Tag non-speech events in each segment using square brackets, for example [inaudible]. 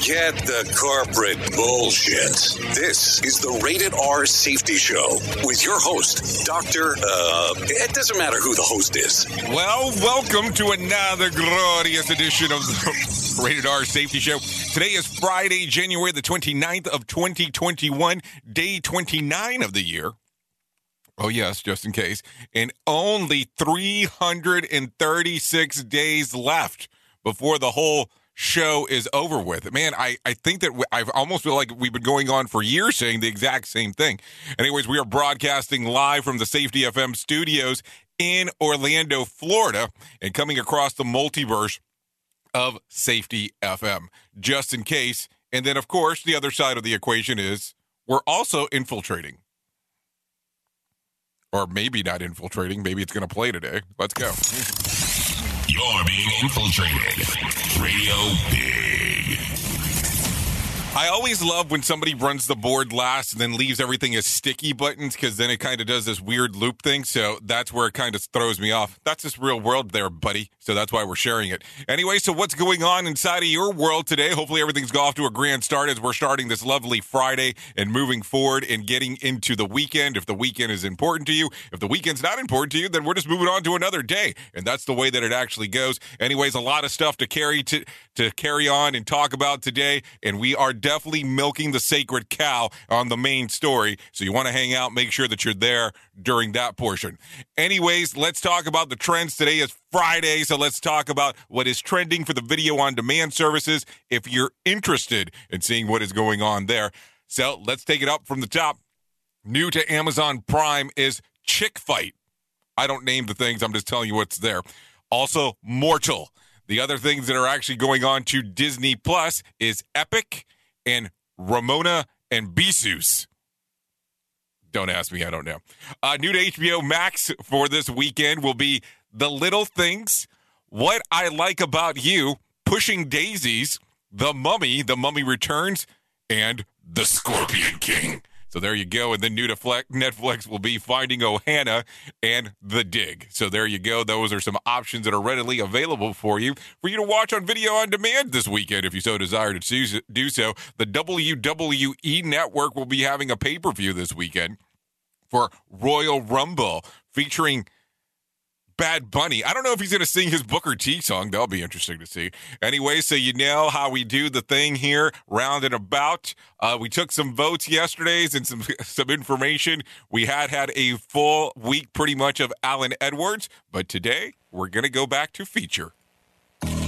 Forget the corporate bullshit. This is the Rated R Safety Show with your host, Dr. Uh, it doesn't matter who the host is. Well, welcome to another glorious edition of the [laughs] Rated R Safety Show. Today is Friday, January the 29th of 2021, day 29 of the year. Oh, yes, just in case. And only 336 days left before the whole show is over with. Man, I, I think that I've almost feel like we've been going on for years saying the exact same thing. Anyways, we are broadcasting live from the Safety FM studios in Orlando, Florida, and coming across the multiverse of Safety FM, just in case. And then, of course, the other side of the equation is we're also infiltrating. Or maybe not infiltrating. Maybe it's going to play today. Let's go. You're being infiltrated. Radio Big. I always love when somebody runs the board last and then leaves everything as sticky buttons because then it kind of does this weird loop thing. So that's where it kind of throws me off. That's just real world there, buddy. So that's why we're sharing it. Anyway, so what's going on inside of your world today? Hopefully everything's off to a grand start as we're starting this lovely Friday and moving forward and getting into the weekend. If the weekend is important to you, if the weekend's not important to you, then we're just moving on to another day. And that's the way that it actually goes. Anyways, a lot of stuff to carry to, to carry on and talk about today. And we are definitely milking the sacred cow on the main story. So you want to hang out, make sure that you're there during that portion. Anyways, let's talk about the trends. Today is Friday, so let's talk about what is trending for the video on demand services if you're interested in seeing what is going on there. So let's take it up from the top. New to Amazon Prime is Chick Fight. I don't name the things, I'm just telling you what's there. Also, Mortal. The other things that are actually going on to Disney Plus is Epic and Ramona and Beezus. Don't ask me, I don't know. Uh, new to HBO Max for this weekend will be The Little Things, What I Like About You, Pushing Daisies, The Mummy, The Mummy Returns, and The Scorpion King. So there you go. And then new to Netflix will be Finding Ohana and The Dig. So there you go. Those are some options that are readily available for you for you to watch on video on demand this weekend if you so desire to do- so. The WWE Network will be having a pay per view this weekend for Royal Rumble featuring Bad Bunny. I don't know if he's going to sing his Booker T song. That'll be interesting to see. Anyway, so you know how we do the thing here, round and about. Uh, we took some votes yesterdays and some [laughs] some information. We had had a full week pretty much of Alan Edwards, but today we're going to go back to feature.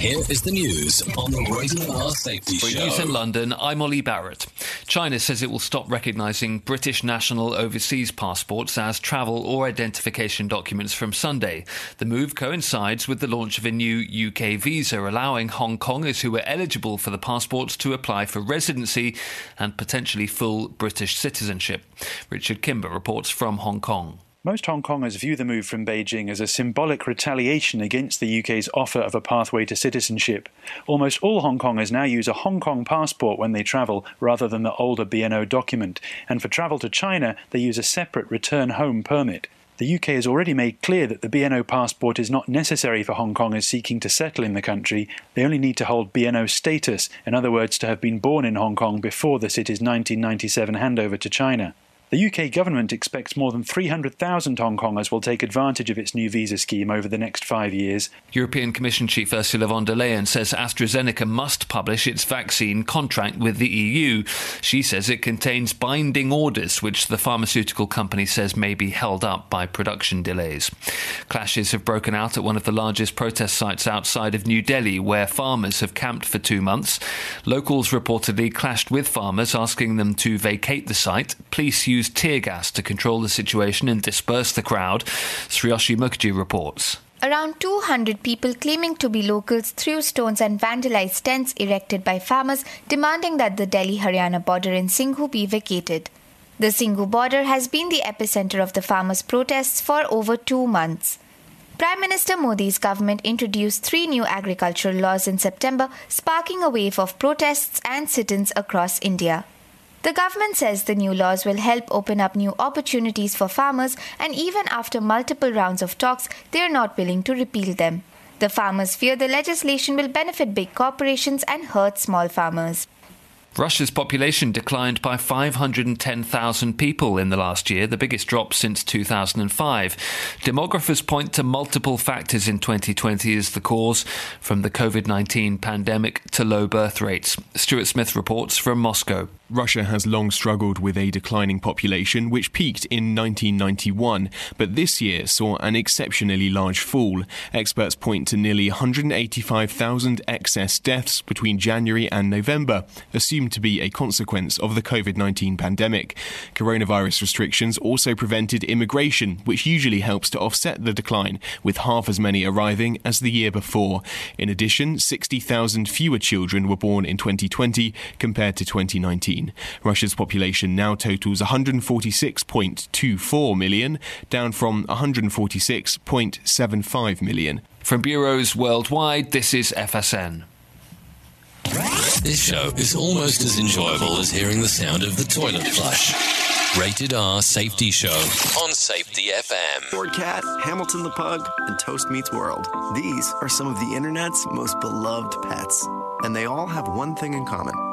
Here is the news on the Rated R Safety For Show. news in London, I'm Ollie Barrett. China says it will stop recognising British national overseas passports as travel or identification documents from Sunday. The move coincides with the launch of a new UK visa allowing Hong Kongers who are eligible for the passports to apply for residency and potentially full British citizenship. Richard Kimber reports from Hong Kong. Most Hong Kongers view the move from Beijing as a symbolic retaliation against the UK's offer of a pathway to citizenship. Almost all Hong Kongers now use a Hong Kong passport when they travel rather than the older BNO document, and for travel to China, they use a separate return home permit. The UK has already made clear that the BNO passport is not necessary for Hong Kongers seeking to settle in the country. They only need to hold BNO status, in other words, to have been born in Hong Kong before the city's 1997 handover to China. The UK government expects more than 300,000 Hong Kongers will take advantage of its new visa scheme over the next five years. European Commission Chief Ursula von der Leyen says AstraZeneca must publish its vaccine contract with the EU. She says it contains binding orders, which the pharmaceutical company says may be held up by production delays. Clashes have broken out at one of the largest protest sites outside of New Delhi, where farmers have camped for two months. Locals reportedly clashed with farmers, asking them to vacate the site. Police used tear gas to control the situation and disperse the crowd. Sriyoshi Mukherjee reports. Around 200 people claiming to be locals threw stones and vandalized tents erected by farmers demanding that the Delhi Haryana border in Singhu be vacated. The Singhu border has been the epicenter of the farmers' protests for over two months. Prime Minister Modi's government introduced three new agricultural laws in September, sparking a wave of protests and sit ins across India. The government says the new laws will help open up new opportunities for farmers, and even after multiple rounds of talks, they are not willing to repeal them. The farmers fear the legislation will benefit big corporations and hurt small farmers. Russia's population declined by 510,000 people in the last year, the biggest drop since 2005. Demographers point to multiple factors in 2020 as the cause, from the COVID 19 pandemic to low birth rates. Stuart Smith reports from Moscow. Russia has long struggled with a declining population, which peaked in 1991, but this year saw an exceptionally large fall. Experts point to nearly 185,000 excess deaths between January and November, assumed to be a consequence of the COVID 19 pandemic. Coronavirus restrictions also prevented immigration, which usually helps to offset the decline, with half as many arriving as the year before. In addition, 60,000 fewer children were born in 2020 compared to 2019. Russia's population now totals 146.24 million, down from 146.75 million. From bureaus worldwide, this is FSN. This show is almost as enjoyable as hearing the sound of the toilet flush. Rated R Safety Show on Safety FM. Ford Cat, Hamilton the Pug, and Toast Meets World. These are some of the internet's most beloved pets. And they all have one thing in common.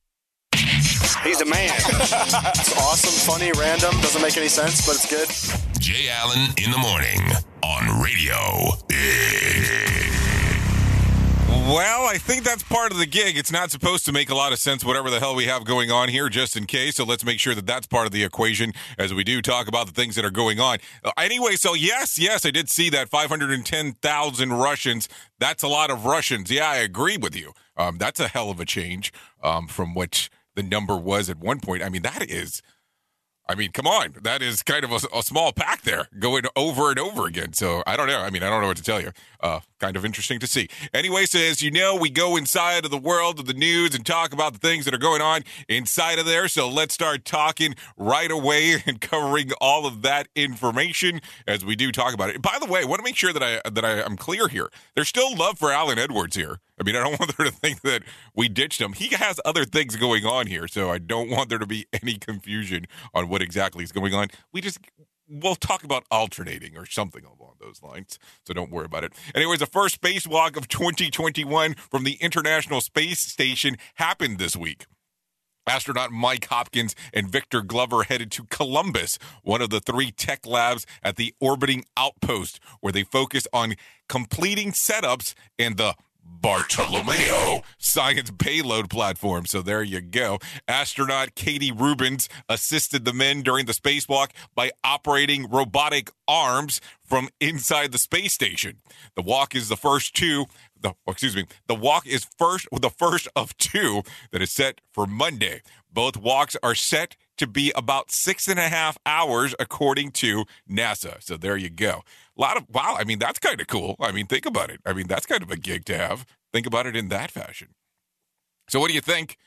He's a man. [laughs] it's awesome, funny, random, doesn't make any sense, but it's good. Jay Allen in the morning on radio. Well, I think that's part of the gig. It's not supposed to make a lot of sense, whatever the hell we have going on here, just in case. So let's make sure that that's part of the equation as we do talk about the things that are going on. Uh, anyway, so yes, yes, I did see that 510,000 Russians. That's a lot of Russians. Yeah, I agree with you. Um, that's a hell of a change um, from what the number was at one point. I mean, that is. I mean, come on. That is kind of a, a, small pack there going over and over again. So I don't know. I mean, I don't know what to tell you. Uh, kind of interesting to see. Anyway, so as you know, we go inside of the world of the news and talk about the things that are going on inside of there. So let's start talking right away [laughs] and covering all of that information as we do talk about it. By the way, I want to make sure that I that I, I'm clear here. There's still love for Alan Edwards here. I mean, I don't [laughs] want there to think that we ditched him. He has other things going on here, so I don't want there to be [laughs] any confusion on what exactly is going on. We just we'll talk about alternating or something along those lines. So don't worry about it. Anyways, the first spacewalk of 2021 from the International Space Station happened this week. Astronaut Mike Hopkins and Victor Glover headed to Columbus, one of the three tech labs at the orbiting outpost, where they focus on completing setups and the Bartolomeo science payload platform. So there you go. Astronaut Katie Rubins assisted the men during the spacewalk by operating robotic arms from inside the space station. The walk is the first two. The, oh, excuse me. The walk is first the first of two that is set for Monday. Both walks are set to be about six and a half hours, according to NASA. So there you go. A lot of wow. I mean, that's kind of cool. I mean, think about it. I mean, that's kind of a gig to have. Think about it in that fashion. So, what do you think?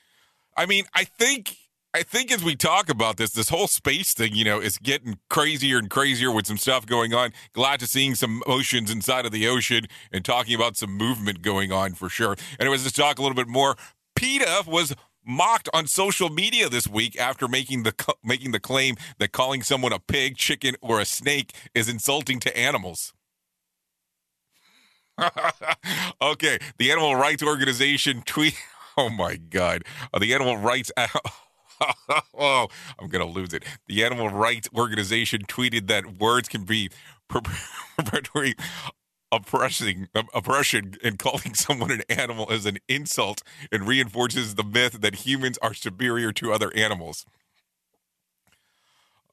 I mean, I think. I think as we talk about this, this whole space thing, you know, is getting crazier and crazier with some stuff going on. Glad to seeing some oceans inside of the ocean and talking about some movement going on for sure. Anyways, let's talk a little bit more. PETA was mocked on social media this week after making the making the claim that calling someone a pig, chicken, or a snake is insulting to animals. [laughs] okay, the animal rights organization tweet. [laughs] Oh my God, uh, the animal rights. [laughs] oh, I'm gonna lose it. The animal rights organization tweeted that words can be perpetually oppressing oppression and calling [laughs] someone an animal is an insult and reinforces the myth that humans are superior to other animals.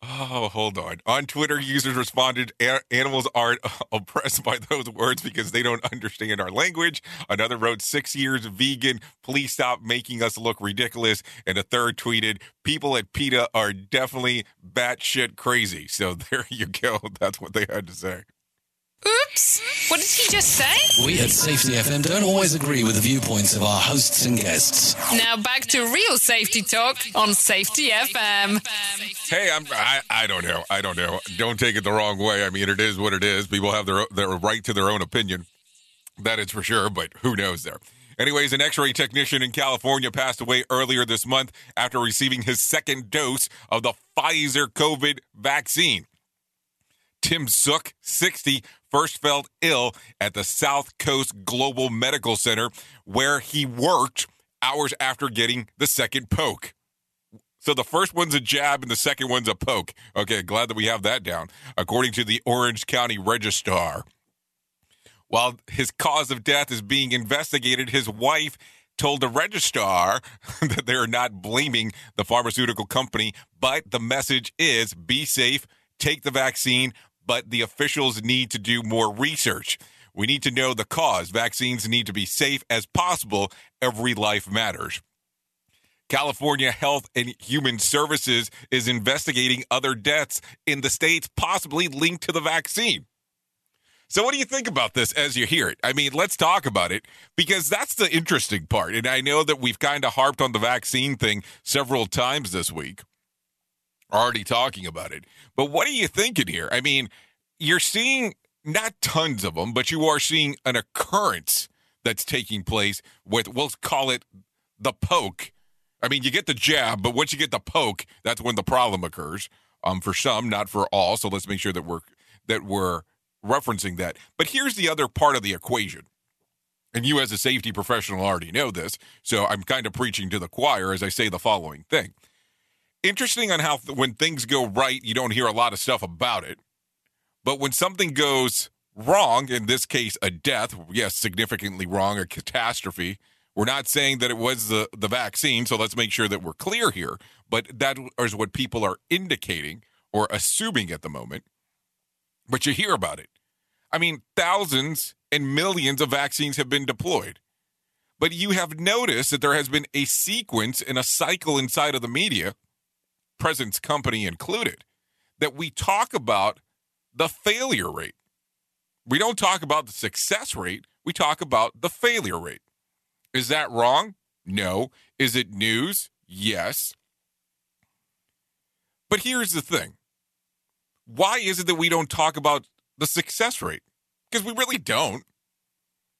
Oh, hold on. On Twitter, users responded, animals aren't [laughs] oppressed by those words because they don't understand our language. Another wrote, six years vegan, please stop making us look ridiculous. And a third tweeted, people at PETA are definitely batshit crazy. So [laughs] there you go. That's what they had to say. Oops. What did he just say? We at Safety FM don't always agree with the viewpoints of our hosts and guests. Now back to real safety talk on Safety FM. Hey, I'm I, I don't know. I don't know. Don't take it the wrong way. I mean, it is what it is. People have their their right to their own opinion. That is for sure, but who knows there. Anyways, an x ray technician in California passed away earlier this month after receiving his second dose of the Pfizer COVID vaccine. Tim Zook, 60, first felt ill at the South Coast Global Medical Center, where he worked hours after getting the second poke. So the first one's a jab and the second one's a poke. Okay, glad that we have that down, according to the Orange County Registrar. While his cause of death is being investigated, his wife told the registrar [laughs] that they are not blaming the pharmaceutical company, but the message is be safe, take the vaccine, but the officials need to do more research. We need to know the cause. Vaccines need to be safe as possible. Every life matters. California Health and Human Services is investigating other deaths in the states possibly linked to the vaccine. So, what do you think about this as you hear it? I mean, let's talk about it because that's the interesting part. And I know that we've kind of harped on the vaccine thing several times this week. Already talking about it. But what are you thinking here? I mean, you're seeing not tons of them, but you are seeing an occurrence that's taking place with, we'll call it the poke. I mean, you get the jab, but once you get the poke, that's when the problem occurs. Um, for some, not for all. So let's make sure that we're that we're referencing that. But here's the other part of the equation. And you, as a safety professional, already know this. So I'm kind of preaching to the choir as I say the following thing. Interesting on how when things go right, you don't hear a lot of stuff about it. But when something goes wrong, in this case, a death, yes, significantly wrong, a catastrophe, we're not saying that it was the, the vaccine, so let's make sure that we're clear here. But that is what people are indicating or assuming at the moment. But you hear about it. I mean, thousands and millions of vaccines have been deployed. But you have noticed that there has been a sequence and a cycle inside of the media, President's Company included, that we talk about the failure rate. We don't talk about the success rate, we talk about the failure rate. Is that wrong? No. Is it news? Yes. But here's the thing why is it that we don't talk about the success rate? Because we really don't.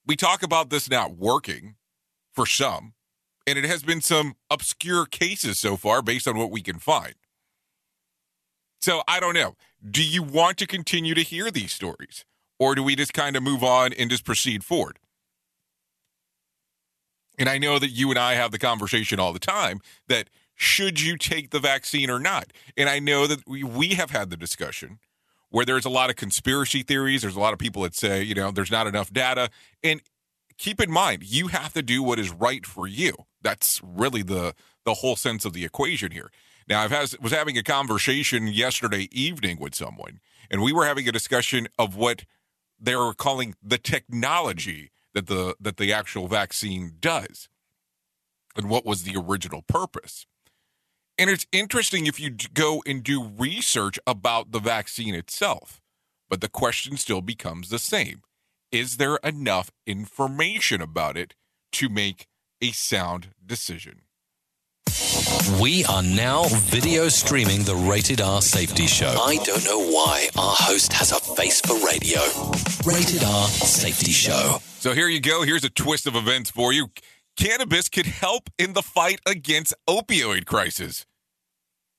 We talk about this not working for some, and it has been some obscure cases so far based on what we can find. So I don't know. Do you want to continue to hear these stories? Or do we just kind of move on and just proceed forward? And I know that you and I have the conversation all the time that should you take the vaccine or not? And I know that we, we have had the discussion where there's a lot of conspiracy theories. There's a lot of people that say, you know, there's not enough data. And keep in mind, you have to do what is right for you. That's really the the whole sense of the equation here. Now, I has, was having a conversation yesterday evening with someone, and we were having a discussion of what they were calling the technology that the that the actual vaccine does, and what was the original purpose. And it's interesting if you go and do research about the vaccine itself, but the question still becomes the same: Is there enough information about it to make a sound decision? We are now video streaming the Rated R Safety Show. I don't know why our host has a face for radio. Rated R Safety Show. So here you go. Here's a twist of events for you. Cannabis could help in the fight against opioid crisis.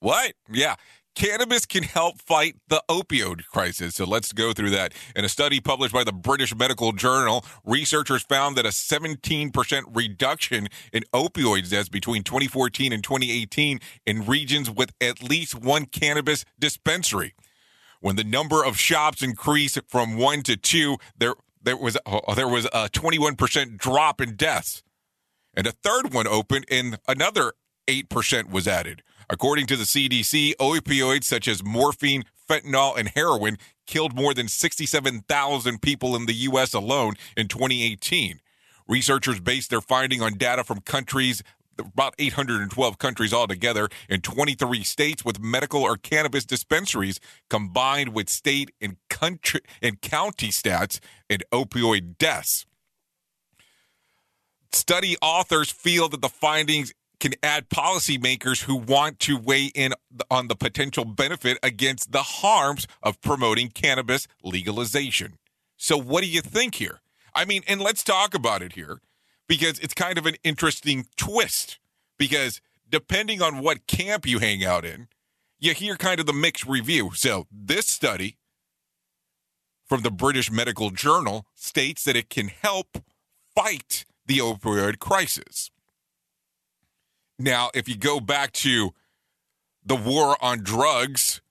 What? Yeah. Cannabis can help fight the opioid crisis. So let's go through that. In a study published by the British Medical Journal, researchers found that a 17% reduction in opioid deaths between 2014 and 2018 in regions with at least one cannabis dispensary. When the number of shops increased from one to two, there there was oh, there was a 21% drop in deaths, and a third one opened, and another 8% was added. According to the CDC, opioids such as morphine, fentanyl, and heroin killed more than 67,000 people in the U.S. alone in 2018. Researchers based their finding on data from countries, about 812 countries altogether, in 23 states with medical or cannabis dispensaries, combined with state and country and county stats and opioid deaths. Study authors feel that the findings can add policymakers who want to weigh in on the potential benefit against the harms of promoting cannabis legalization. So, what do you think here? I mean, and let's talk about it here because it's kind of an interesting twist. Because depending on what camp you hang out in, you hear kind of the mixed review. So, this study from the British Medical Journal states that it can help fight the opioid crisis. Now, if you go back to the war on drugs,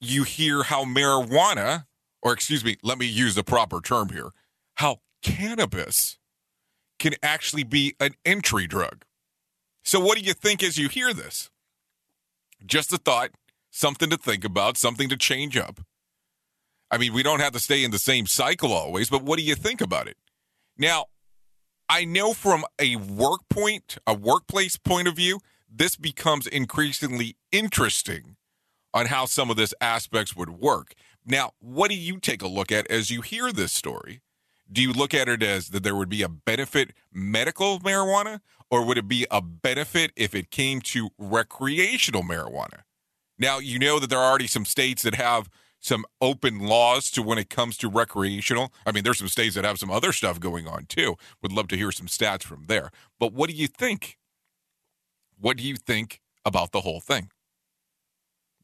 you hear how marijuana, or excuse me, let me use the proper term here, how cannabis can actually be an entry drug. So, what do you think as you hear this? Just a thought, something to think about, something to change up. I mean, we don't have to stay in the same cycle always, but what do you think about it? Now, I know from a work point, a workplace point of view, this becomes increasingly interesting on how some of this aspects would work. Now, what do you take a look at as you hear this story? Do you look at it as that there would be a benefit medical marijuana, or would it be a benefit if it came to recreational marijuana? Now, you know that there are already some states that have some open laws to when it comes to recreational. I mean, there's some states that have some other stuff going on too. Would love to hear some stats from there. But what do you think? What do you think about the whole thing?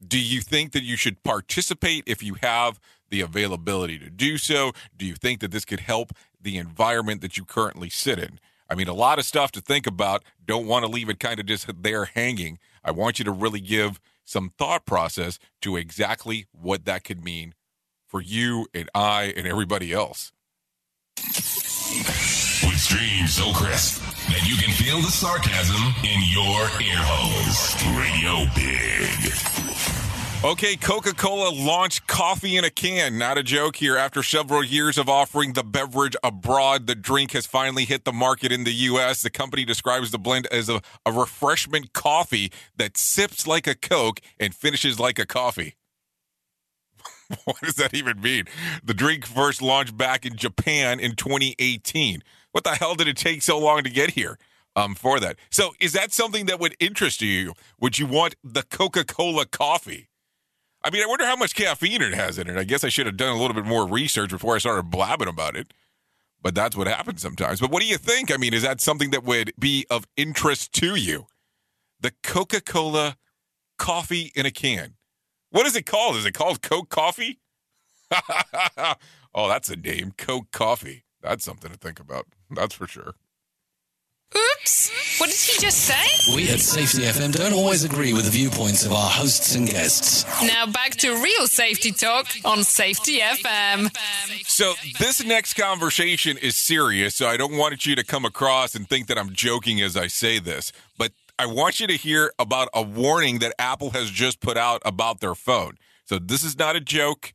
Do you think that you should participate if you have the availability to do so? Do you think that this could help the environment that you currently sit in? I mean, a lot of stuff to think about. Don't want to leave it kind of just there hanging. I want you to really give some thought process to exactly what that could mean for you and I and everybody else. With streams so crisp that you can feel the sarcasm in your ear holes. Radio Big. Okay, Coca Cola launched coffee in a can. Not a joke here. After several years of offering the beverage abroad, the drink has finally hit the market in the U.S. The company describes the blend as a, a refreshment coffee that sips like a Coke and finishes like a coffee. [laughs] what does that even mean? The drink first launched back in Japan in 2018. What the hell did it take so long to get here? Um, for that. So, is that something that would interest you? Would you want the Coca Cola coffee? I mean, I wonder how much caffeine it has in it. I guess I should have done a little bit more research before I started blabbing about it. But that's what happens sometimes. But what do you think? I mean, is that something that would be of interest to you? The Coca Cola coffee in a can. What is it called? Is it called Coke Coffee? [laughs] oh, that's a name. Coke Coffee. That's something to think about. That's for sure. Oops. What did he just say? We at Safety FM don't always agree with the viewpoints of our hosts and guests. Now back to real safety talk on Safety FM. So, this next conversation is serious, so I don't want you to come across and think that I'm joking as I say this, but I want you to hear about a warning that Apple has just put out about their phone. So, this is not a joke.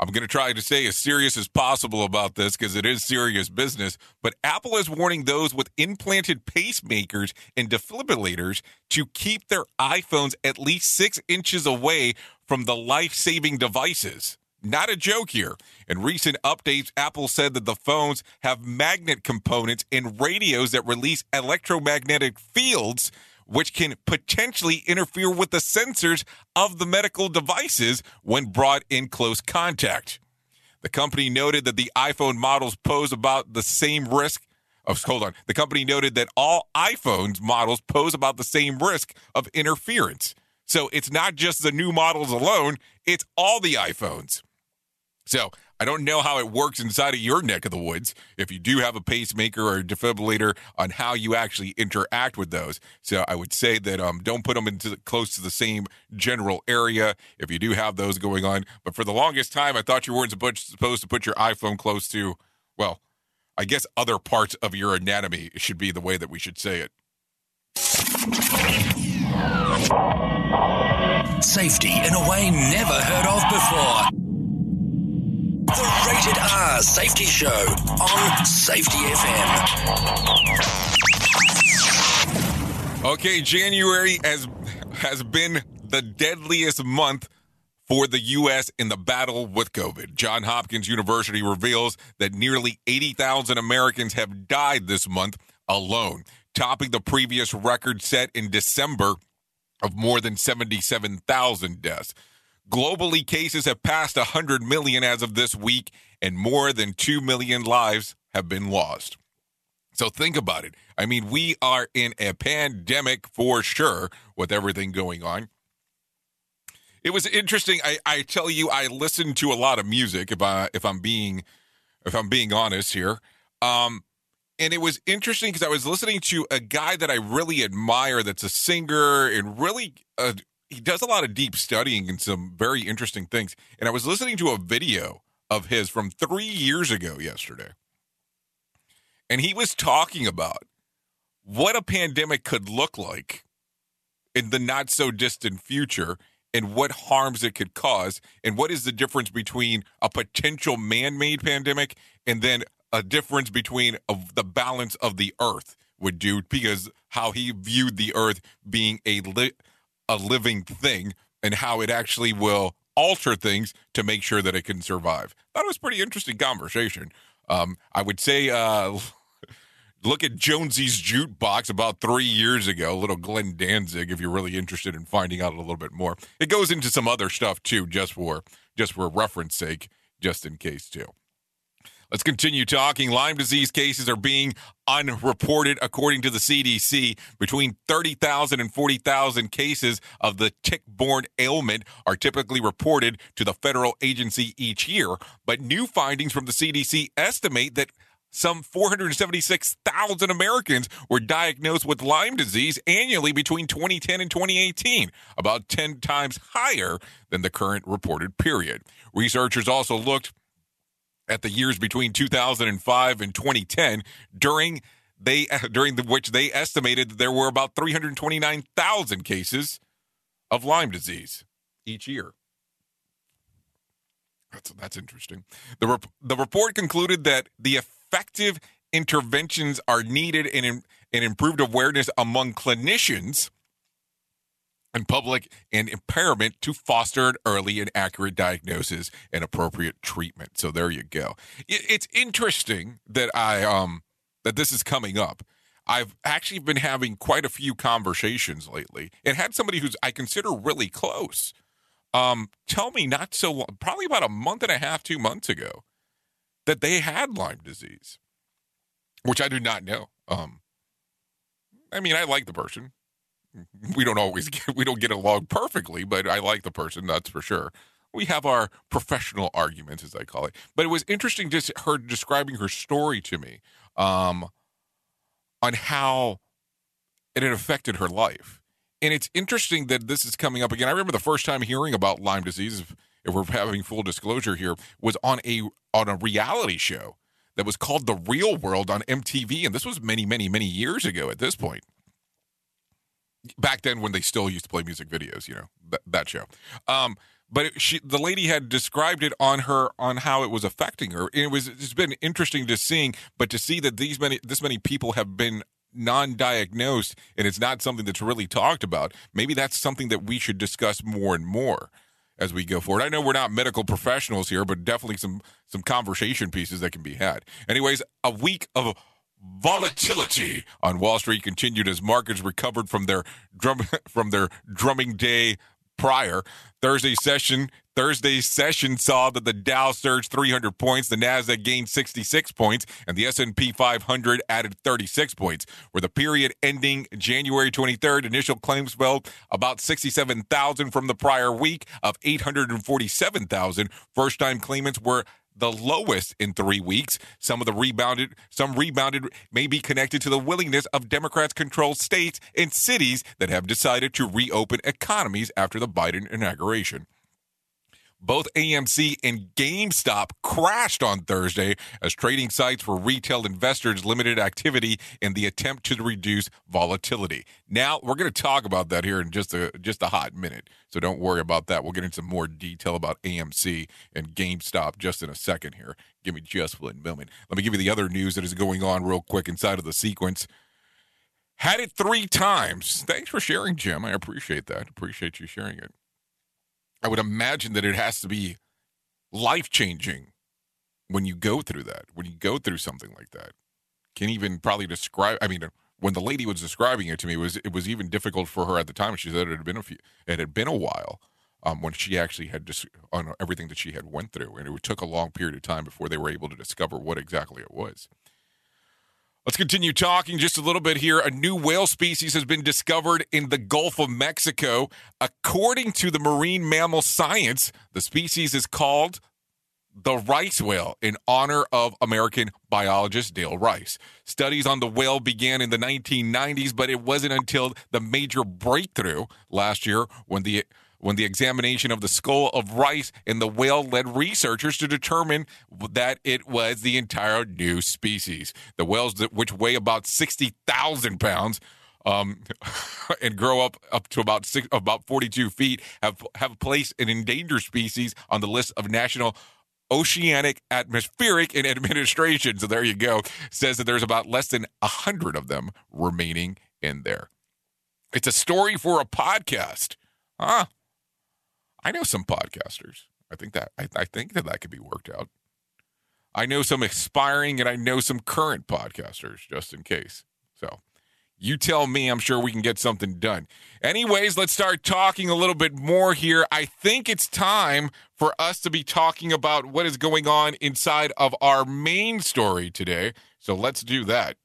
I'm going to try to stay as serious as possible about this because it is serious business. But Apple is warning those with implanted pacemakers and defibrillators to keep their iPhones at least six inches away from the life saving devices. Not a joke here. In recent updates, Apple said that the phones have magnet components and radios that release electromagnetic fields which can potentially interfere with the sensors of the medical devices when brought in close contact. The company noted that the iPhone models pose about the same risk. Of, hold on. The company noted that all iPhones models pose about the same risk of interference. So it's not just the new models alone, it's all the iPhones. So I don't know how it works inside of your neck of the woods if you do have a pacemaker or a defibrillator on how you actually interact with those. So I would say that um, don't put them into close to the same general area if you do have those going on. But for the longest time, I thought you weren't supposed to put your iPhone close to, well, I guess other parts of your anatomy should be the way that we should say it. Safety in a way never heard of before. The Rated R Safety Show on Safety FM. Okay, January has has been the deadliest month for the U.S. in the battle with COVID. John Hopkins University reveals that nearly 80,000 Americans have died this month alone, topping the previous record set in December of more than 77,000 deaths. Globally, cases have passed 100 million as of this week, and more than 2 million lives have been lost. So think about it. I mean, we are in a pandemic for sure with everything going on. It was interesting. I, I tell you, I listened to a lot of music. If I if I'm being if I'm being honest here, um, and it was interesting because I was listening to a guy that I really admire. That's a singer and really uh, he does a lot of deep studying and some very interesting things. And I was listening to a video of his from three years ago yesterday. And he was talking about what a pandemic could look like in the not so distant future and what harms it could cause and what is the difference between a potential man-made pandemic and then a difference between of the balance of the earth would do because how he viewed the earth being a li- a living thing and how it actually will alter things to make sure that it can survive. That was pretty interesting conversation. Um, I would say uh, [laughs] Look at Jonesy's Jukebox about three years ago, little Glenn Danzig, if you're really interested in finding out a little bit more. It goes into some other stuff too, just for just for reference sake, just in case too. Let's continue talking. Lyme disease cases are being unreported according to the CDC. Between 30,000 and 40,000 cases of the tick borne ailment are typically reported to the federal agency each year. But new findings from the CDC estimate that some 476,000 Americans were diagnosed with Lyme disease annually between 2010 and 2018, about 10 times higher than the current reported period. Researchers also looked at the years between 2005 and 2010 during they [laughs] during the, which they estimated that there were about 329,000 cases of Lyme disease each year. That's that's interesting. The rep, the report concluded that the effective interventions are needed in an improved awareness among clinicians and public and impairment to foster an early and accurate diagnosis and appropriate treatment. So there you go. It, it's interesting that I um that this is coming up. I've actually been having quite a few conversations lately and had somebody who's I consider really close um tell me not so long, probably about a month and a half, two months ago, that they had Lyme disease, which I do not know. Um, I mean, I like the person. We don't always [laughs] get, we don't get along perfectly, but I like the person. That's for sure. We have our professional arguments, as I call it. But it was interesting just her describing her story to me um, on how it had affected her life. And it's interesting that this is coming up again. I remember the first time hearing about Lyme disease, if, if we're having full disclosure here, was on a on a reality show that was called The Real World on MTV, and this was many, many, many years ago. At this point, back then when they still used to play music videos, you know that, that show. Um, but it, she, the lady had described it on her on how it was affecting her. It was it's been interesting to seeing, but to see that these many this many people have been non-diagnosed and it's not something that's really talked about. Maybe that's something that we should discuss more and more as we go forward. I know we're not medical professionals here, but definitely some some conversation pieces that can be had. Anyways, a week of volatility on Wall Street continued as markets recovered from their drum [laughs] from their drumming day prior. Thursday session Thursday's session saw that the Dow surged 300 points, the Nasdaq gained 66 points, and the S&P 500 added 36 points. For the period ending January 23rd, initial claims fell about 67,000 from the prior week of 847,000. First-time claimants were the lowest in three weeks. Some of the rebounded, some rebounded may be connected to the willingness of Democrats controlled states and cities that have decided to reopen economies after the Biden inauguration. Both AMC and GameStop crashed on Thursday as trading sites for retail investors limited activity in the attempt to reduce volatility. Now, we're going to talk about that here in just a just a hot minute. So don't worry about that. We'll get into more detail about AMC and GameStop just in a second here. Give me just one moment. Let me give you the other news that is going on real quick inside of the sequence. Had it three times. Thanks for sharing, Jim. I appreciate that. Appreciate you sharing it. I would imagine that it has to be life changing when you go through that, when you go through something like that. Can even probably describe. I mean, when the lady was describing it to me, it was it was even difficult for her at the time. She said it had been a few, it had been a while um, when she actually had just on everything that she had went through, and it took a long period of time before they were able to discover what exactly it was. Let's continue talking just a little bit here. A new whale species has been discovered in the Gulf of Mexico. According to the marine mammal science, the species is called the rice whale in honor of American biologist Dale Rice. Studies on the whale began in the 1990s, but it wasn't until the major breakthrough last year when the when the examination of the skull of rice in the whale led researchers to determine that it was the entire new species. The whales, which weigh about 60,000 pounds, um, [laughs] and grow up up to about six, about 42 feet, have have placed an endangered species on the list of national oceanic atmospheric and administration. So there you go. Says that there's about less than a hundred of them remaining in there. It's a story for a podcast. Huh? I know some podcasters. I think that I, I think that that could be worked out. I know some aspiring and I know some current podcasters, just in case. So you tell me, I'm sure we can get something done. Anyways, let's start talking a little bit more here. I think it's time for us to be talking about what is going on inside of our main story today. So let's do that.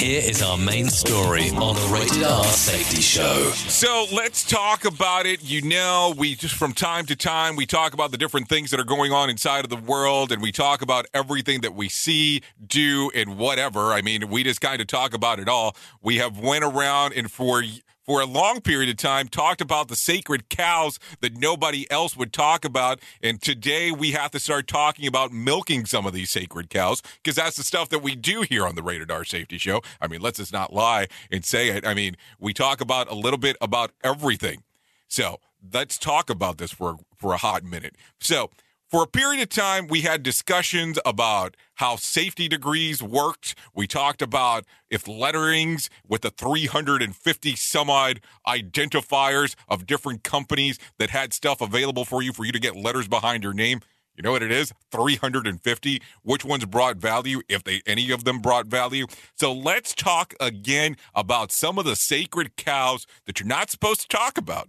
Here is our main story on the Rated R Safety Show. So let's talk about it. You know, we just from time to time we talk about the different things that are going on inside of the world, and we talk about everything that we see, do, and whatever. I mean, we just kind of talk about it all. We have went around and for for a long period of time talked about the sacred cows that nobody else would talk about. And today we have to start talking about milking some of these sacred cows because that's the stuff that we do here on the Rated R Safety Show. I mean, let's just not lie and say it. I mean, we talk about a little bit about everything. So let's talk about this for, for a hot minute. So, for a period of time, we had discussions about how safety degrees worked. We talked about if letterings with the 350 some odd identifiers of different companies that had stuff available for you for you to get letters behind your name. You know what it is? 350. Which ones brought value? If they any of them brought value. So let's talk again about some of the sacred cows that you're not supposed to talk about.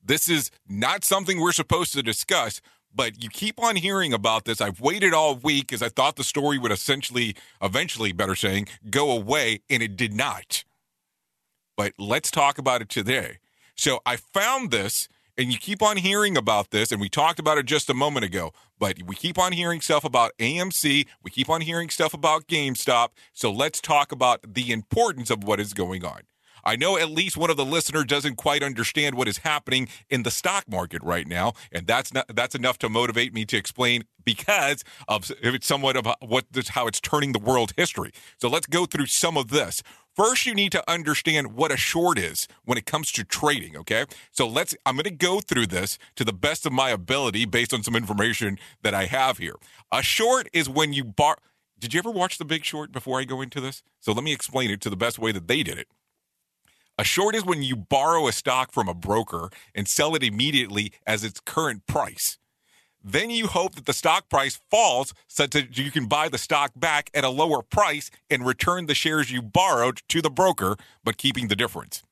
This is not something we're supposed to discuss, but you keep on hearing about this. I've waited all week because I thought the story would essentially, eventually, better saying, go away, and it did not. But let's talk about it today. So I found this, and you keep on hearing about this, and we talked about it just a moment ago, but we keep on hearing stuff about AMC, we keep on hearing stuff about GameStop. So let's talk about the importance of what is going on. I know at least one of the listeners doesn't quite understand what is happening in the stock market right now, and that's not that's enough to motivate me to explain because of it's somewhat of uh, what this, how it's turning the world history. So let's go through some of this. First, you need to understand what a short is when it comes to trading, okay? So let's I'm going to go through this to the best of my ability based on some information that I have here. A short is when you bar Did you ever watch The Big Short before I go into this? So let me explain it to the best way that they did it. A short is when you borrow a stock from a broker and sell it immediately as its current price. Then you hope that the stock price falls such that you can buy the stock back at a lower price and return the shares you borrowed to the broker, but keeping the difference.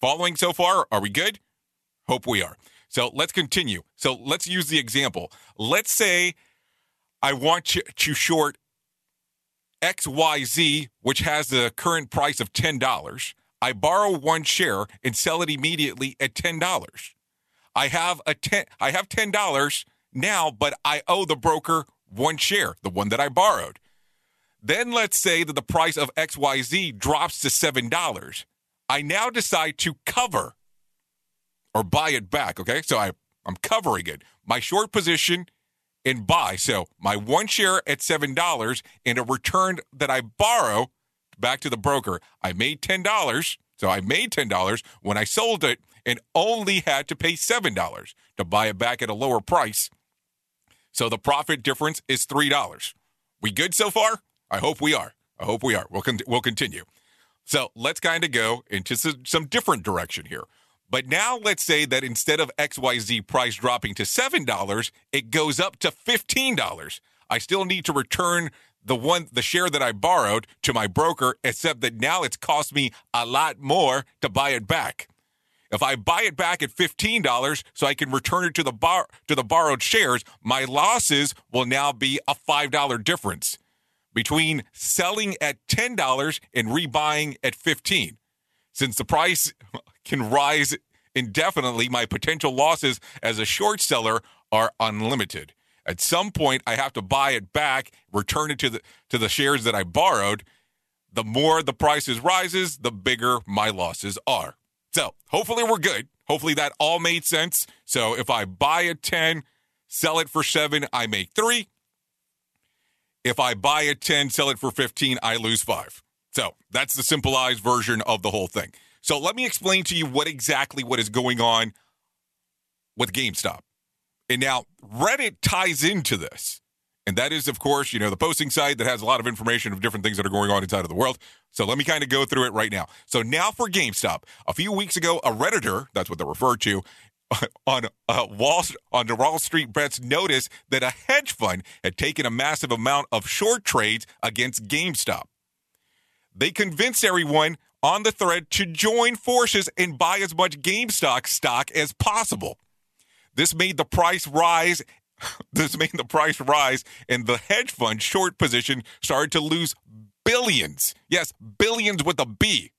Following so far? Are we good? Hope we are. So let's continue. So let's use the example. Let's say I want to short XYZ, which has the current price of $10. I borrow one share and sell it immediately at $10. I have a 10 I have $10 now, but I owe the broker one share, the one that I borrowed. Then let's say that the price of XYZ drops to $7. I now decide to cover or buy it back, okay? So I I'm covering it. My short position and buy. So my one share at $7 and a return that I borrow back to the broker. I made $10. So I made $10 when I sold it and only had to pay $7 to buy it back at a lower price. So the profit difference is $3. We good so far? I hope we are. I hope we are. We'll, con- we'll continue. So let's kind of go into some, some different direction here. But now let's say that instead of XYZ price dropping to $7, it goes up to $15. I still need to return the one the share that I borrowed to my broker, except that now it's cost me a lot more to buy it back. If I buy it back at fifteen dollars, so I can return it to the bar to the borrowed shares, my losses will now be a five dollar difference between selling at ten dollars and rebuying at fifteen. Since the price [laughs] can rise indefinitely, my potential losses as a short seller are unlimited. At some point, I have to buy it back, return it to the to the shares that I borrowed. The more the prices rises, the bigger my losses are. So hopefully we're good. Hopefully that all made sense. So if I buy a 10, sell it for seven, I make three. If I buy a 10, sell it for 15, I lose five. So that's the simplified version of the whole thing. So let me explain to you what exactly what is going on with GameStop. And now Reddit ties into this. And that is, of course, you know, the posting site that has a lot of information of different things that are going on inside of the world. So let me kind of go through it right now. So now for GameStop. A few weeks ago, a Redditor, that's what they're referred to, [laughs] on uh, Wall on the Wall Street bets noticed that a hedge fund had taken a massive amount of short trades against GameStop. They convinced everyone on the thread to join forces and buy as much GameStop stock as possible. This made the price rise. [laughs] This made the price rise, and the hedge fund short position started to lose billions. Yes, billions with a B.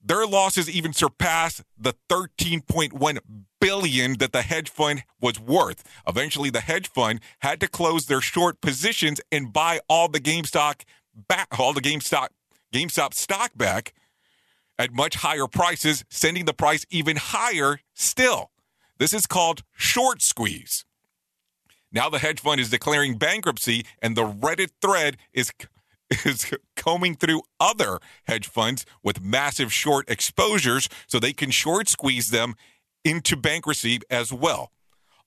Their losses even surpassed the 13.1 billion that the hedge fund was worth. Eventually, the hedge fund had to close their short positions and buy all the GameStop back, all the GameStop GameStop stock back at much higher prices, sending the price even higher still. This is called short squeeze. Now the hedge fund is declaring bankruptcy, and the Reddit thread is is combing through other hedge funds with massive short exposures so they can short squeeze them into bankruptcy as well.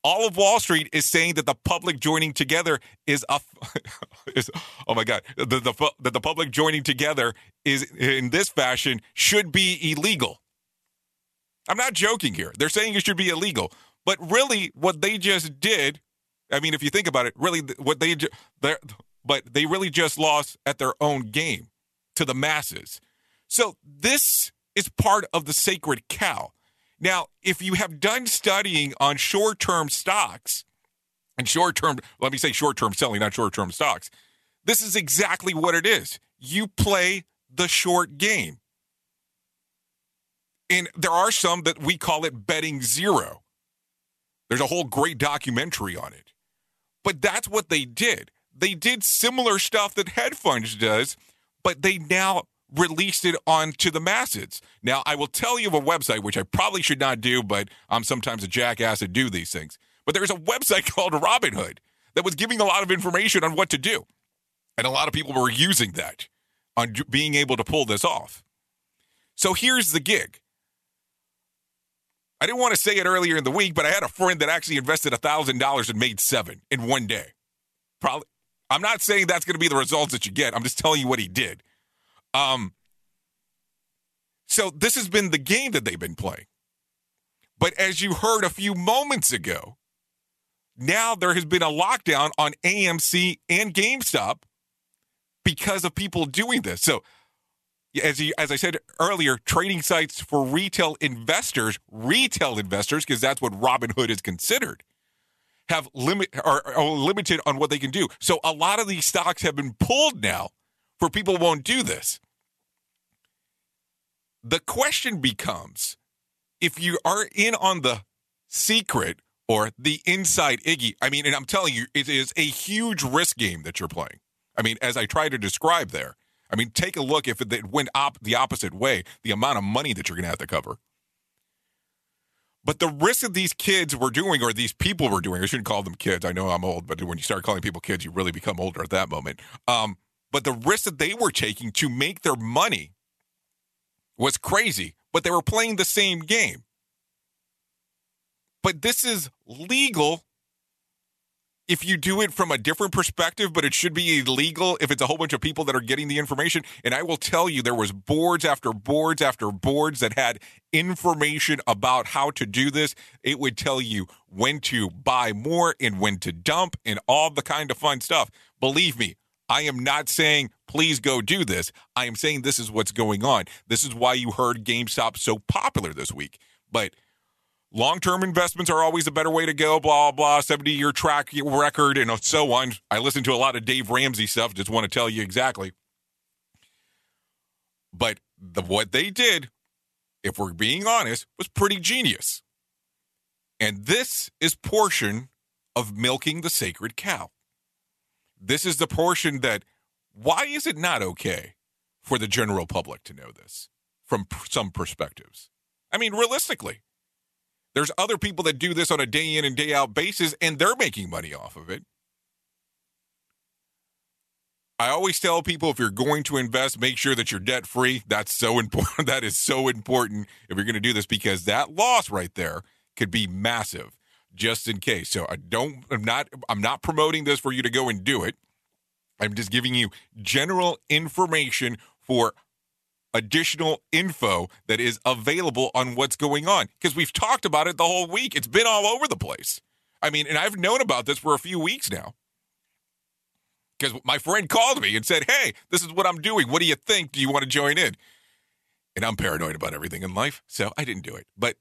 All of Wall Street is saying that the public joining together is a [laughs] is, oh my god the, the that the public joining together is in this fashion should be illegal. I'm not joking here. They're saying it should be illegal, but really what they just did, I mean if you think about it, really what they but they really just lost at their own game to the masses. So this is part of the sacred cow. Now, if you have done studying on short term stocks and short term, let me say short term selling, not short term stocks, this is exactly what it is. You play the short game. And there are some that we call it betting zero. There's a whole great documentary on it. But that's what they did. They did similar stuff that hedge funds does, but they now released it onto the masses. Now, I will tell you of a website, which I probably should not do, but I'm sometimes a jackass to do these things. But there's a website [laughs] called Robinhood that was giving a lot of information on what to do. And a lot of people were using that on being able to pull this off. So here's the gig. I didn't want to say it earlier in the week, but I had a friend that actually invested $1,000 and made seven in one day. Probably. I'm not saying that's going to be the results that you get. I'm just telling you what he did. Um, so this has been the game that they've been playing. But as you heard a few moments ago, now there has been a lockdown on AMC and GameStop because of people doing this. So as as I said earlier, trading sites for retail investors, retail investors, because that's what Robinhood is considered, have limit are, are limited on what they can do. So a lot of these stocks have been pulled now for people won't do this. The question becomes if you are in on the secret or the inside Iggy, I mean, and I'm telling you, it is a huge risk game that you're playing. I mean, as I try to describe there, I mean, take a look if it went op- the opposite way, the amount of money that you're going to have to cover. But the risk that these kids were doing, or these people were doing, I shouldn't call them kids. I know I'm old, but when you start calling people kids, you really become older at that moment. Um, but the risk that they were taking to make their money was crazy, but they were playing the same game. But this is legal if you do it from a different perspective, but it should be illegal if it's a whole bunch of people that are getting the information. And I will tell you, there was boards after boards after boards that had information about how to do this. It would tell you when to buy more and when to dump and all the kind of fun stuff. Believe me, I am not saying please go do this. I am saying this is what's going on. This is why you heard GameStop so popular this week. But Long term investments are always a better way to go, blah, blah, 70 year track record, and so on. I listen to a lot of Dave Ramsey stuff, just want to tell you exactly. But the, what they did, if we're being honest, was pretty genius. And this is portion of milking the sacred cow. This is the portion that, why is it not okay for the general public to know this from some perspectives? I mean, realistically, there's other people that do this on a day in and day out basis, and they're making money off of it. I always tell people if you're going to invest, make sure that you're debt free. That's so [laughs] important. that is so important if you're going to do this because that loss right there could be massive just in case. So I don't I'm not I'm not promoting this for you to go and do it. I'm just giving you general information for additional info that is available on what's going on because we've talked about it the whole week. It's been all over the place. I mean, and I've known about this for a few weeks now because my friend called me and said, Hey, this is what I'm doing. What do you think? Do you want to join in? And I'm paranoid about everything in life, so I didn't do it. But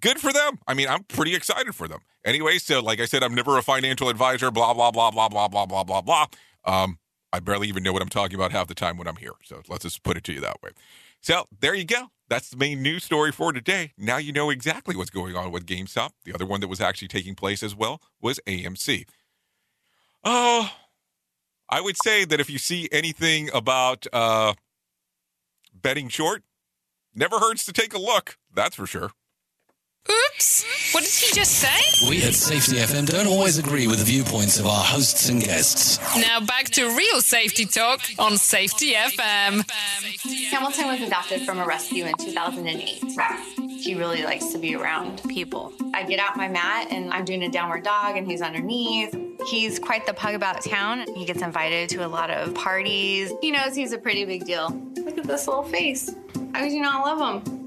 good for them. I mean, I'm pretty excited for them. Anyway, so like I said, I'm never a financial advisor, blah, blah, blah, blah, blah, blah, blah, blah, blah. Um, I barely even know what I'm talking about half the time when I'm here. So let's just put it to you that way. So there you go. That's the main news story for today. Now you know exactly what's going on with GameStop. The other one that was actually taking place as well was AMC. Oh, I would say that if you see anything about uh, betting short, never hurts to take a look. That's for sure. Oops. What did he just say? We at Safety FM don't always agree with the viewpoints of our hosts and guests. Now back to real safety talk on Safety FM. Hamilton was adopted from a rescue in 2008. He really likes to be around people. I get out my mat and I'm doing a downward dog and he's underneath. He's quite the pug about town. He gets invited to a lot of parties. He knows he's a pretty big deal. Look at this little face. How could you not love him?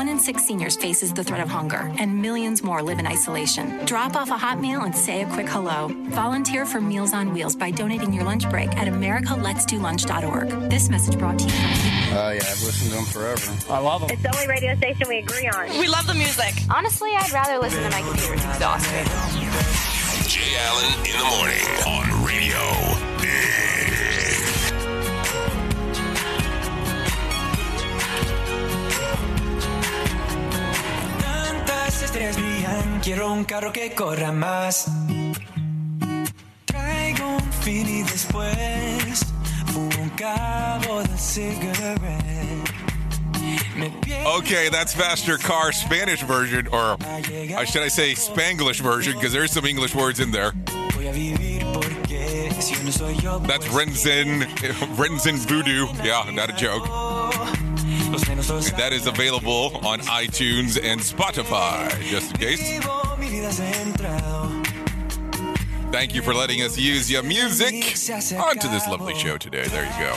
One in six seniors faces the threat of hunger, and millions more live in isolation. Drop off a hot meal and say a quick hello. Volunteer for Meals on Wheels by donating your lunch break at americaletsdolunch.org. This message brought to you from Oh, uh, yeah, I've listened to them forever. I love them. It's the only radio station we agree on. We love the music. Honestly, I'd rather listen to my computer. It's exhausting. Jay Allen in the morning on Radio quiero un carro que corra más. Traigo un fin y después un cabo de cigarette. Okay, that's Faster Car Spanish version, or uh, should I say Spanglish version, because there's some English words in there. voy a vivir porque si no soy yo, That's Renzen, Renzen Voodoo. Yeah, not a joke. [laughs] That is available on iTunes and Spotify, just in case. Thank you for letting us use your music onto this lovely show today. There you go.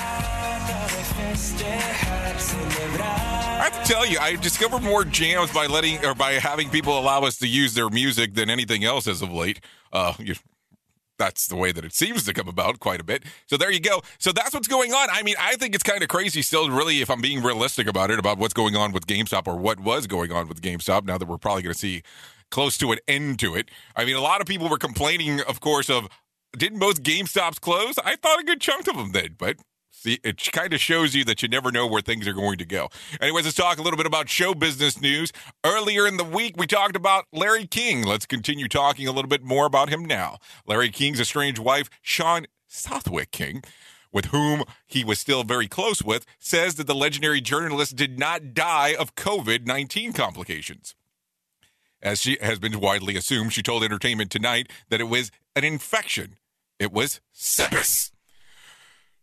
I have to tell you, I discovered more jams by letting or by having people allow us to use their music than anything else as of late. Uh, that's the way that it seems to come about quite a bit. So there you go. So that's what's going on. I mean, I think it's kind of crazy still, really, if I'm being realistic about it, about what's going on with GameStop or what was going on with GameStop. Now that we're probably going to see close to an end to it. I mean, a lot of people were complaining, of course, of didn't most GameStops close? I thought a good chunk of them did, but it kind of shows you that you never know where things are going to go. Anyways, let's talk a little bit about show business news. Earlier in the week, we talked about Larry King. Let's continue talking a little bit more about him now. Larry King's estranged wife, Shawn Southwick King, with whom he was still very close with, says that the legendary journalist did not die of COVID 19 complications. As she has been widely assumed, she told Entertainment Tonight that it was an infection. It was sepsis.